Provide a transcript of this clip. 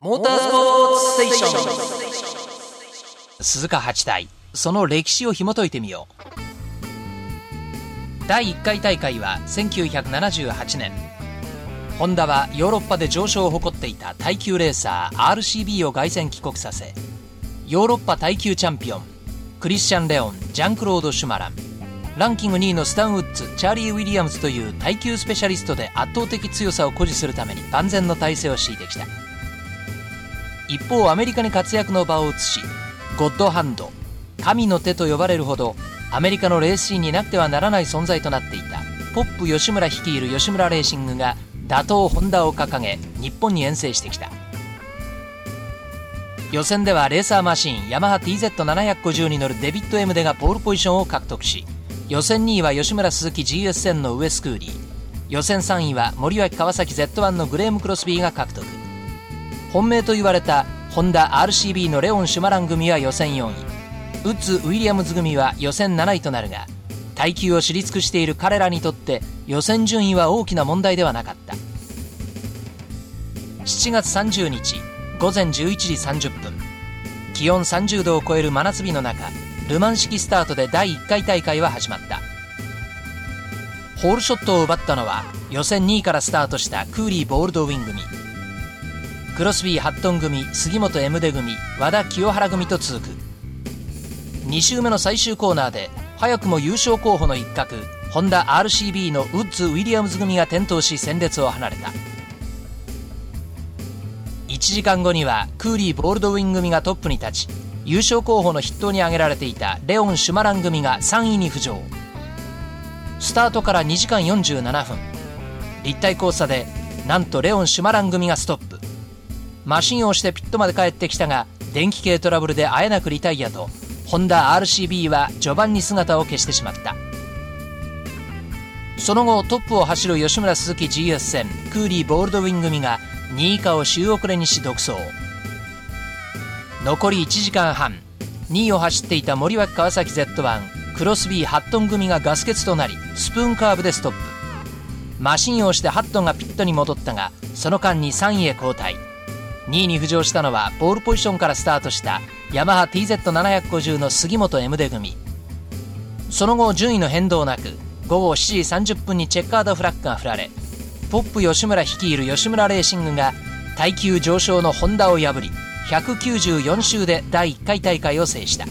モータースポーツステーション。鈴鹿八大その歴史を紐解いてみよう。第1回大会は1978年。ホンダはヨーロッパで上昇を誇っていた耐久レーサー RCB を凱旋帰国させヨーロッパ耐久チャンピオンクリスチャン・レオンジャンクロード・シュマランランキング2位のスタン・ウッズチャーリー・ウィリアムズという耐久スペシャリストで圧倒的強さを誇示するために万全の体制を敷いてきた。一方アメリカに活躍の場を移しゴッドハンド神の手と呼ばれるほどアメリカのレースシーンになくてはならない存在となっていた。ポップ吉村率いる吉村レーシングが打倒ホンダを掲げ日本に遠征してきた。予選ではレーサーマシンヤマハ TZ750 に乗るデビッド・エムデがポールポジションを獲得し予選2位は吉村鈴木 GS1000 のウエスクーリー。予選3位は森脇川崎 Z1 のグレーム・クロスビーが獲得。本命と言われたホンダ RCB のレオン・シュマラン組は予選4位。ウッズ・ウィリアムズ組は予選7位となるが耐久を知り尽くしている彼らにとって予選順位は大きな問題ではなかった。7月30日午前11時30分気温30度を超える真夏日の中ルマン式スタートで第1回大会は始まった。ホールショットを奪ったのは予選2位からスタートしたクーリー・ボールドウィン組。クロスビー・ハットン組杉本 M デ組和田清原組と続く。2周目の最終コーナーで早くも優勝候補の一角ホンダ RCB のウッズ・ウィリアムズ組が転倒し戦列を離れた。1時間後にはクーリー・ボールドウィン組がトップに立ち優勝候補の筆頭に挙げられていたレオン・シュマラン組が3位に浮上。スタートから2時間47分。立体交差でなんとレオン・シュマラン組がストップ。マシンをしてピットまで帰ってきたが電気系トラブルであえなくリタイアとホンダ RCB は序盤に姿を消してしまった。その後トップを走る吉村鈴木 GS 戦クーリーボールドウィン組が2位以下を周遅れにし独走。残り1時間半2位を走っていた森脇川崎 Z1 クロスビーハットン組がガス欠となりスプーンカーブでストップ。マシンをしてハットンがピットに戻ったがその間に3位へ後退2位に浮上したのはボールポジションからスタートしたヤマハ TZ750 の杉本 M デ組その後順位の変動なく午後7時30分にチェッカードフラッグが振られポップ吉村率いる吉村レーシングが耐久上昇のホンダを破り194周で第1回大会を制した。